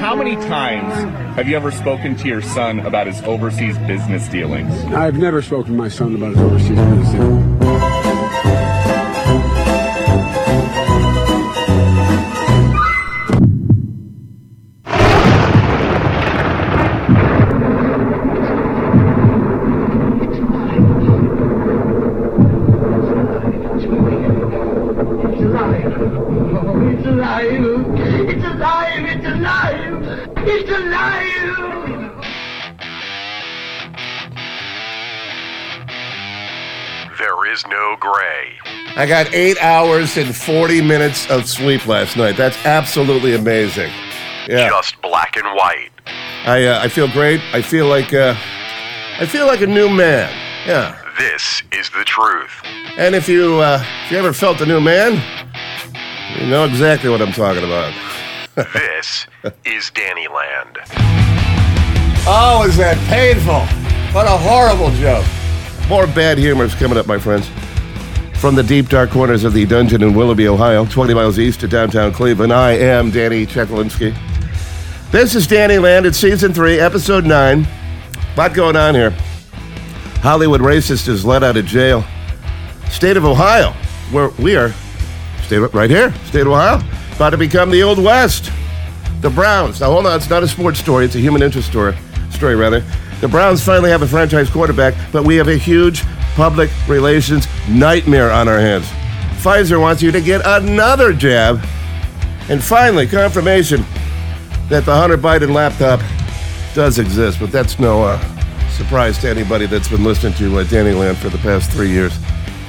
how many times have you ever spoken to your son about his overseas business dealings? I've never spoken to my son about his overseas business dealings. It's alive. There is no gray. I got eight hours and 40 minutes of sleep last night. That's absolutely amazing. Yeah. Just black and white. I, uh, I feel great. I feel like uh, I feel like a new man. Yeah. This is the truth. And if you uh, if you ever felt a new man, you know exactly what I'm talking about. This is Danny Land. Oh, is that painful? What a horrible joke. More bad humor is coming up, my friends. From the deep, dark corners of the dungeon in Willoughby, Ohio, 20 miles east of downtown Cleveland, I am Danny Chekalinsky. This is Danny Land. It's season three, episode nine. A lot going on here. Hollywood racist is let out of jail. State of Ohio, where we are, state right here, state of Ohio, about to become the Old West. The Browns. Now hold on, it's not a sports story; it's a human interest story. Story rather. The Browns finally have a franchise quarterback, but we have a huge public relations nightmare on our hands. Pfizer wants you to get another jab, and finally confirmation that the Hunter Biden laptop does exist. But that's no uh, surprise to anybody that's been listening to uh, Danny Land for the past three years.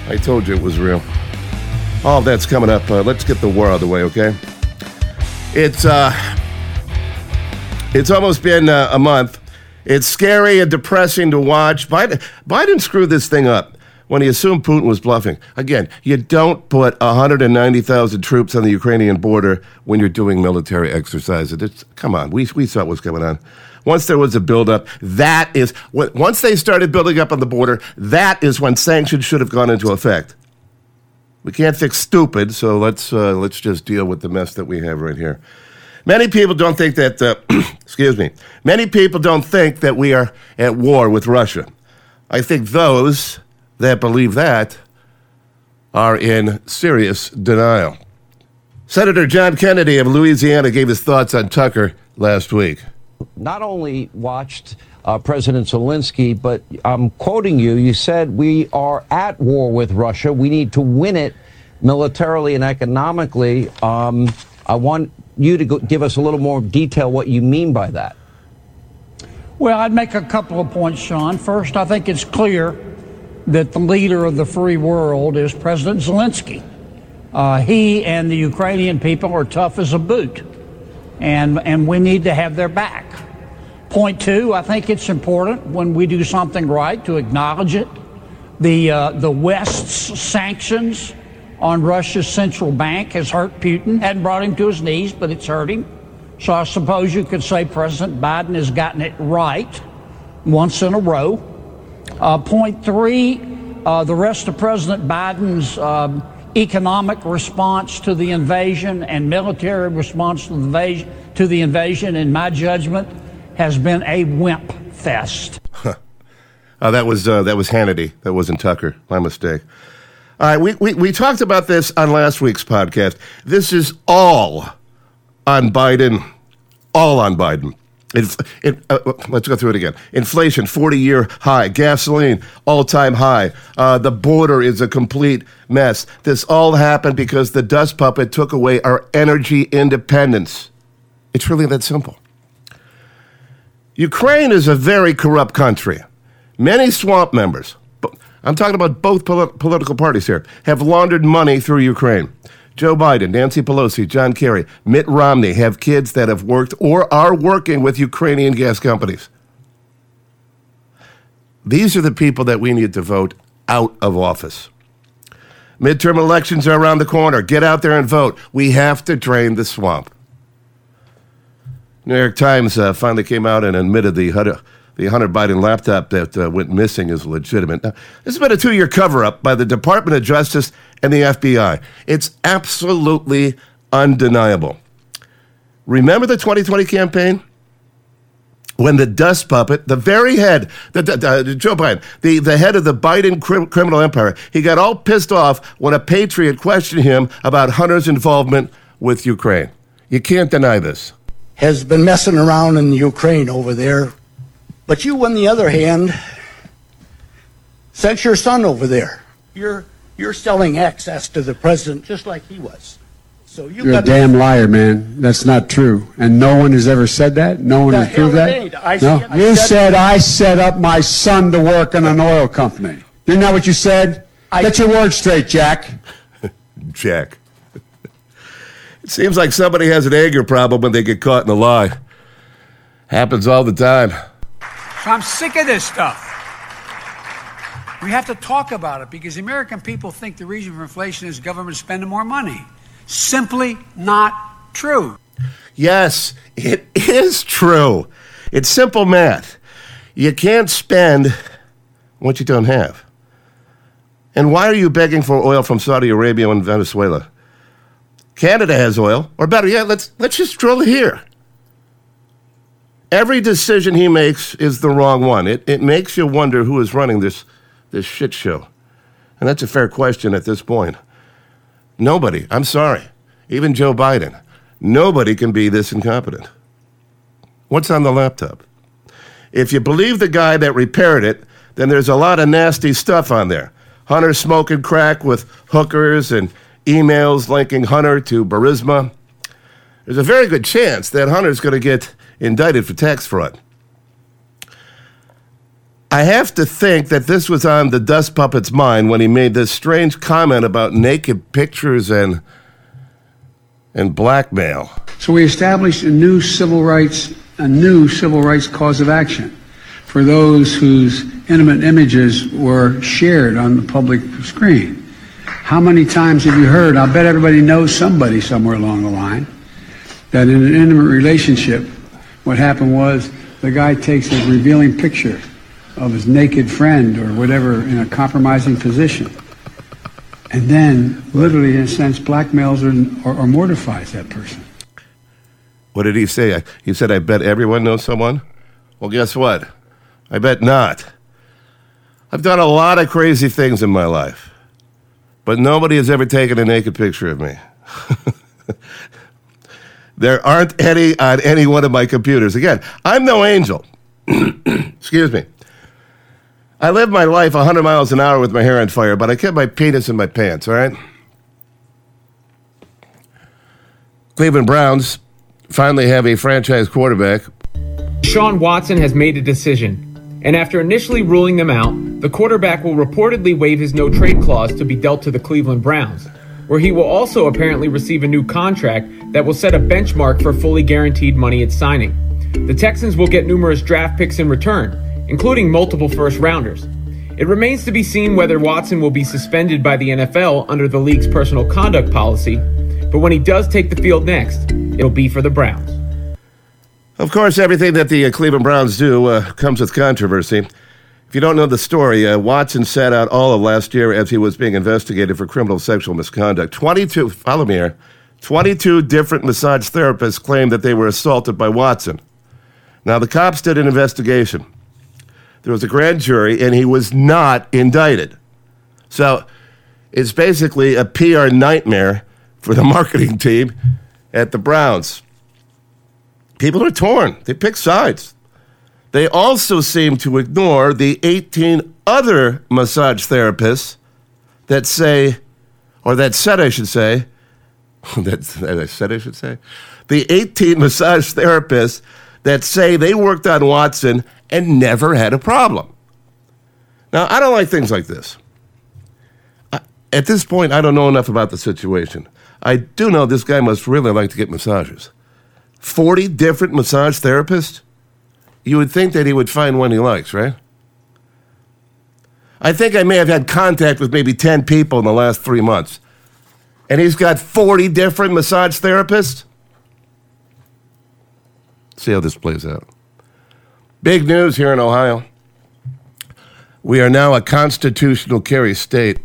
I told you it was real. All that's coming up. Uh, let's get the war out of the way, okay? It's uh, it's almost been uh, a month. It's scary and depressing to watch. Biden, Biden screwed this thing up when he assumed Putin was bluffing. Again, you don't put 190,000 troops on the Ukrainian border when you're doing military exercises. It's, come on, we, we saw what was going on. Once there was a buildup, that is, once they started building up on the border, that is when sanctions should have gone into effect. We can't fix stupid, so let's uh, let's just deal with the mess that we have right here. Many people don't think that. Uh, excuse me. Many people don't think that we are at war with Russia. I think those that believe that are in serious denial. Senator John Kennedy of Louisiana gave his thoughts on Tucker last week. not only watched uh, President Zelensky, but I'm quoting you. You said we are at war with Russia. We need to win it militarily and economically. Um, I want you to give us a little more detail what you mean by that. Well, I'd make a couple of points, Sean. First, I think it's clear that the leader of the free world is President Zelensky. Uh, he and the Ukrainian people are tough as a boot, and, and we need to have their back. Point two, I think it's important when we do something right to acknowledge it. The, uh, the West's sanctions on Russia's central bank has hurt Putin, hadn't brought him to his knees, but it's hurt him. So I suppose you could say President Biden has gotten it right once in a row. Uh, point three, uh, the rest of President Biden's um, economic response to the invasion and military response to the, invasion, to the invasion, in my judgment, has been a wimp fest. Uh, that was uh, that was Hannity. That wasn't Tucker. My mistake. All right, we, we, we talked about this on last week's podcast. This is all on Biden, all on Biden. It, it, uh, let's go through it again. Inflation, 40 year high. Gasoline, all time high. Uh, the border is a complete mess. This all happened because the dust puppet took away our energy independence. It's really that simple. Ukraine is a very corrupt country. Many swamp members, I'm talking about both poli- political parties here, have laundered money through Ukraine. Joe Biden, Nancy Pelosi, John Kerry, Mitt Romney have kids that have worked or are working with Ukrainian gas companies. These are the people that we need to vote out of office. Midterm elections are around the corner. Get out there and vote. We have to drain the swamp. New York Times uh, finally came out and admitted the Hunter, the Hunter Biden laptop that uh, went missing is legitimate. Now, this has been a two year cover up by the Department of Justice and the FBI. It's absolutely undeniable. Remember the 2020 campaign? When the dust puppet, the very head, the, the, Joe Biden, the, the head of the Biden crim- criminal empire, he got all pissed off when a patriot questioned him about Hunter's involvement with Ukraine. You can't deny this. Has been messing around in Ukraine over there. But you, on the other hand, sent your son over there. You're you're selling access to the president just like he was. So you You're a got damn liar, man. That's not true. And no one has ever said that. No one The has proved that. I no, see- I you said- said I set up my son to work in an oil company. Isn't that what you said? I- Get your words straight, Jack. Jack. Seems like somebody has an anger problem when they get caught in a lie. Happens all the time. I'm sick of this stuff. We have to talk about it because the American people think the reason for inflation is government spending more money. Simply not true. Yes, it is true. It's simple math. You can't spend what you don't have. And why are you begging for oil from Saudi Arabia and Venezuela? Canada has oil, or better yet, let's let's just drill here. Every decision he makes is the wrong one. It it makes you wonder who is running this this shit show. And that's a fair question at this point. Nobody, I'm sorry, even Joe Biden, nobody can be this incompetent. What's on the laptop? If you believe the guy that repaired it, then there's a lot of nasty stuff on there. Hunter smoking crack with hookers and emails linking Hunter to Burisma. There's a very good chance that Hunter's going to get indicted for tax fraud. I have to think that this was on the dust puppet's mind when he made this strange comment about naked pictures and and blackmail. So we established a new civil rights, a new civil rights cause of action for those whose intimate images were shared on the public screen. How many times have you heard? I'll bet everybody knows somebody somewhere along the line that in an intimate relationship, what happened was the guy takes a revealing picture of his naked friend or whatever in a compromising position. And then, literally, in a sense, blackmails or, or, or mortifies that person. What did he say? He said, I bet everyone knows someone? Well, guess what? I bet not. I've done a lot of crazy things in my life, but nobody has ever taken a naked picture of me. there aren't any on any one of my computers. Again, I'm no angel. Excuse me. I live my life 100 miles an hour with my hair on fire, but I kept my penis in my pants, all right? Cleveland Browns finally have a franchise quarterback. Sean Watson has made a decision. And after initially ruling them out, the quarterback will reportedly waive his no trade clause to be dealt to the Cleveland Browns, where he will also apparently receive a new contract that will set a benchmark for fully guaranteed money at signing. The Texans will get numerous draft picks in return, including multiple first rounders. It remains to be seen whether Watson will be suspended by the NFL under the league's personal conduct policy, but when he does take the field next, it'll be for the Browns. Of course, everything that the uh, Cleveland Browns do uh, comes with controversy. If you don't know the story, uh, Watson sat out all of last year as he was being investigated for criminal sexual misconduct. 22, follow me here, 22 different massage therapists claimed that they were assaulted by Watson. Now, the cops did an investigation. There was a grand jury, and he was not indicted. So it's basically a PR nightmare for the marketing team at the Browns. People are torn, they pick sides. They also seem to ignore the 18 other massage therapists that say, or that said, I should say, that, that I said, I should say, the 18 massage therapists that say they worked on Watson and never had a problem. Now, I don't like things like this. At this point, I don't know enough about the situation. I do know this guy must really like to get massages. 40 different massage therapists? You would think that he would find one he likes, right? I think I may have had contact with maybe 10 people in the last three months. And he's got 40 different massage therapists? See how this plays out. Big news here in Ohio. We are now a constitutional carry state.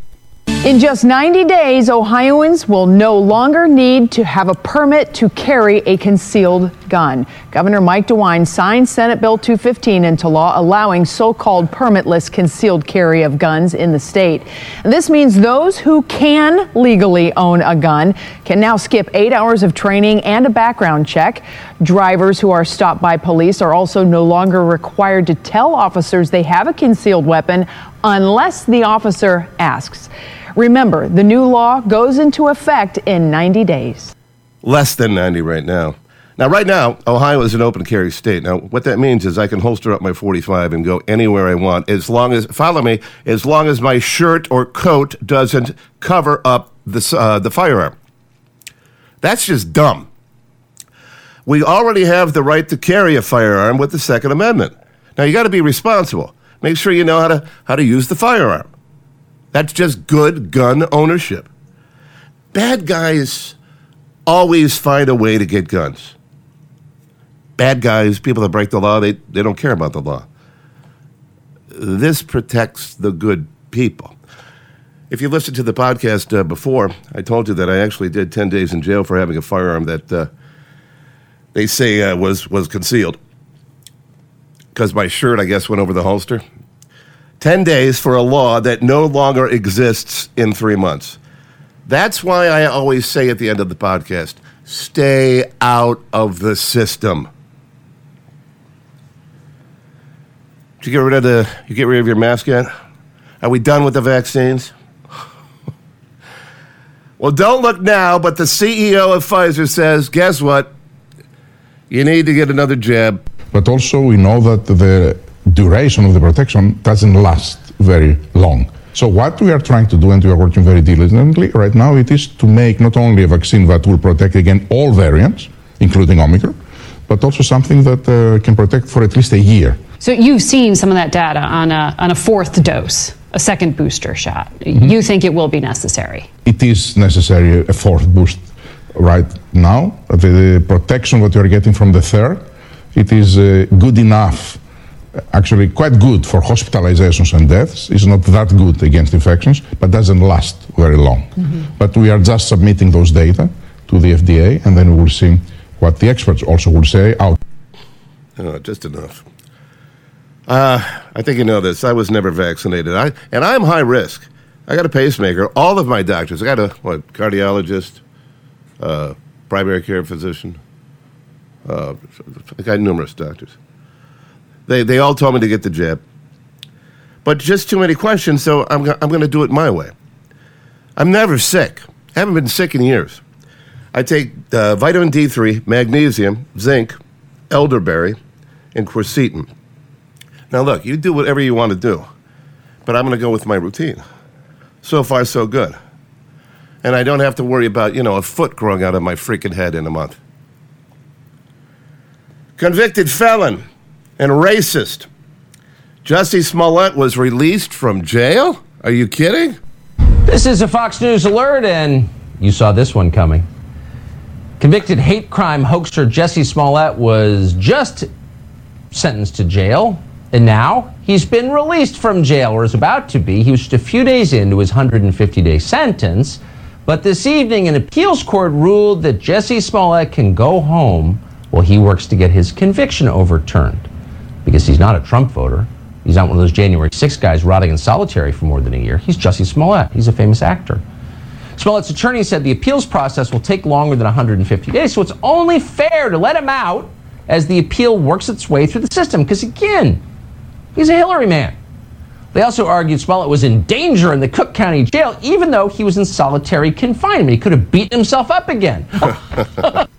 In just 90 days, Ohioans will no longer need to have a permit to carry a concealed gun. Governor Mike DeWine signed Senate Bill 215 into law, allowing so called permitless concealed carry of guns in the state. This means those who can legally own a gun can now skip eight hours of training and a background check. Drivers who are stopped by police are also no longer required to tell officers they have a concealed weapon unless the officer asks. Remember, the new law goes into effect in 90 days. Less than 90 right now. Now, right now, Ohio is an open carry state. Now, what that means is I can holster up my 45 and go anywhere I want as long as, follow me, as long as my shirt or coat doesn't cover up the, uh, the firearm. That's just dumb. We already have the right to carry a firearm with the Second Amendment. Now, you got to be responsible. Make sure you know how to, how to use the firearm. That's just good gun ownership. Bad guys always find a way to get guns. Bad guys, people that break the law, they, they don't care about the law. This protects the good people. If you listened to the podcast uh, before, I told you that I actually did 10 days in jail for having a firearm that uh, they say uh, was, was concealed. Because my shirt, I guess, went over the holster. 10 days for a law that no longer exists in three months. That's why I always say at the end of the podcast stay out of the system. Did you get rid of the you get rid of your mask yet? Are we done with the vaccines? well, don't look now, but the CEO of Pfizer says, guess what? You need to get another jab. But also, we know that the duration of the protection doesn't last very long. So what we are trying to do, and we are working very diligently right now, it is to make not only a vaccine that will protect against all variants, including Omicron, but also something that uh, can protect for at least a year. So you've seen some of that data on a, on a fourth dose, a second booster shot. Mhm. You think it will be necessary? It is necessary a fourth boost right now. The, the protection that you are getting from the third, it is uh, good enough actually quite good for hospitalizations and deaths. It's not that good against infections, but doesn't last very long. But we are just submitting those data to the FDA, and then we will see what the experts also will say out. Oh, just enough. Uh, I think you know this. I was never vaccinated. I and I'm high risk. I got a pacemaker. All of my doctors. I got a what cardiologist, uh, primary care physician. Uh, I got numerous doctors. They they all told me to get the jab. But just too many questions, so I'm I'm going to do it my way. I'm never sick. I haven't been sick in years. I take uh, vitamin D3, magnesium, zinc, elderberry, and quercetin. Now, look, you do whatever you want to do, but I'm going to go with my routine. So far, so good. And I don't have to worry about, you know, a foot growing out of my freaking head in a month. Convicted felon and racist. Jussie Smollett was released from jail? Are you kidding? This is a Fox News alert, and you saw this one coming. Convicted hate crime hoaxer Jussie Smollett was just sentenced to jail, and now he's been released from jail, or is about to be. He was just a few days into his 150 day sentence, but this evening, an appeals court ruled that Jussie Smollett can go home while he works to get his conviction overturned because he's not a Trump voter. He's not one of those January 6 guys rotting in solitary for more than a year. He's Jussie Smollett. He's a famous actor. Smollett's attorney said the appeals process will take longer than 150 days, so it's only fair to let him out as the appeal works its way through the system. Because again, he's a Hillary man. They also argued Smollett was in danger in the Cook County jail, even though he was in solitary confinement. He could have beaten himself up again.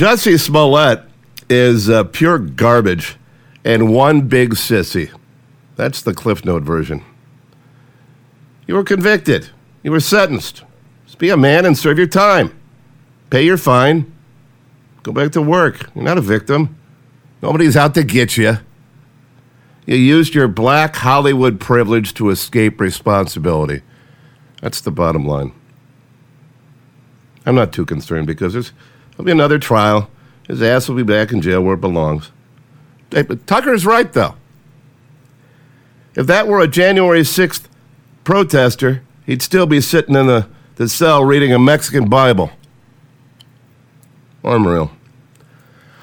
Jussie Smollett is uh, pure garbage and one big sissy. That's the Cliff Note version. You were convicted. You were sentenced. Just be a man and serve your time. Pay your fine. Go back to work. You're not a victim. Nobody's out to get you. You used your black Hollywood privilege to escape responsibility. That's the bottom line. I'm not too concerned because there's, there'll be another trial. His ass will be back in jail where it belongs. Hey, but Tucker's right, though. If that were a January 6th protester, he'd still be sitting in the, the cell reading a Mexican Bible. Unreal.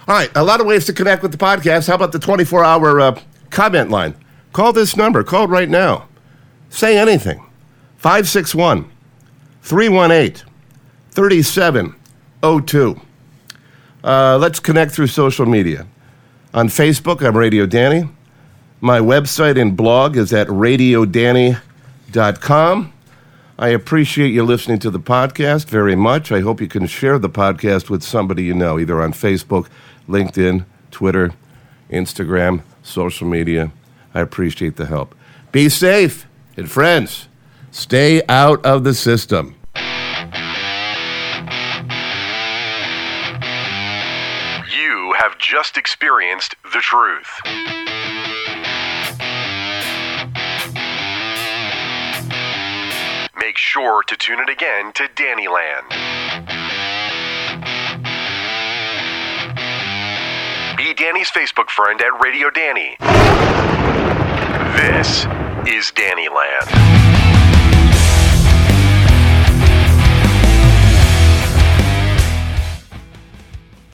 All right, a lot of ways to connect with the podcast. How about the 24 hour uh, comment line? Call this number. Call right now. Say anything. 561 318 3702. Uh, let's connect through social media. On Facebook, I'm Radio Danny. My website and blog is at radiodanny.com. I appreciate you listening to the podcast very much. I hope you can share the podcast with somebody you know, either on Facebook, LinkedIn, Twitter, Instagram, social media. I appreciate the help. Be safe, and friends, stay out of the system. You have just experienced the truth. Make sure to tune in again to Dannyland. Be Danny's Facebook friend at Radio Danny. This is Dannyland.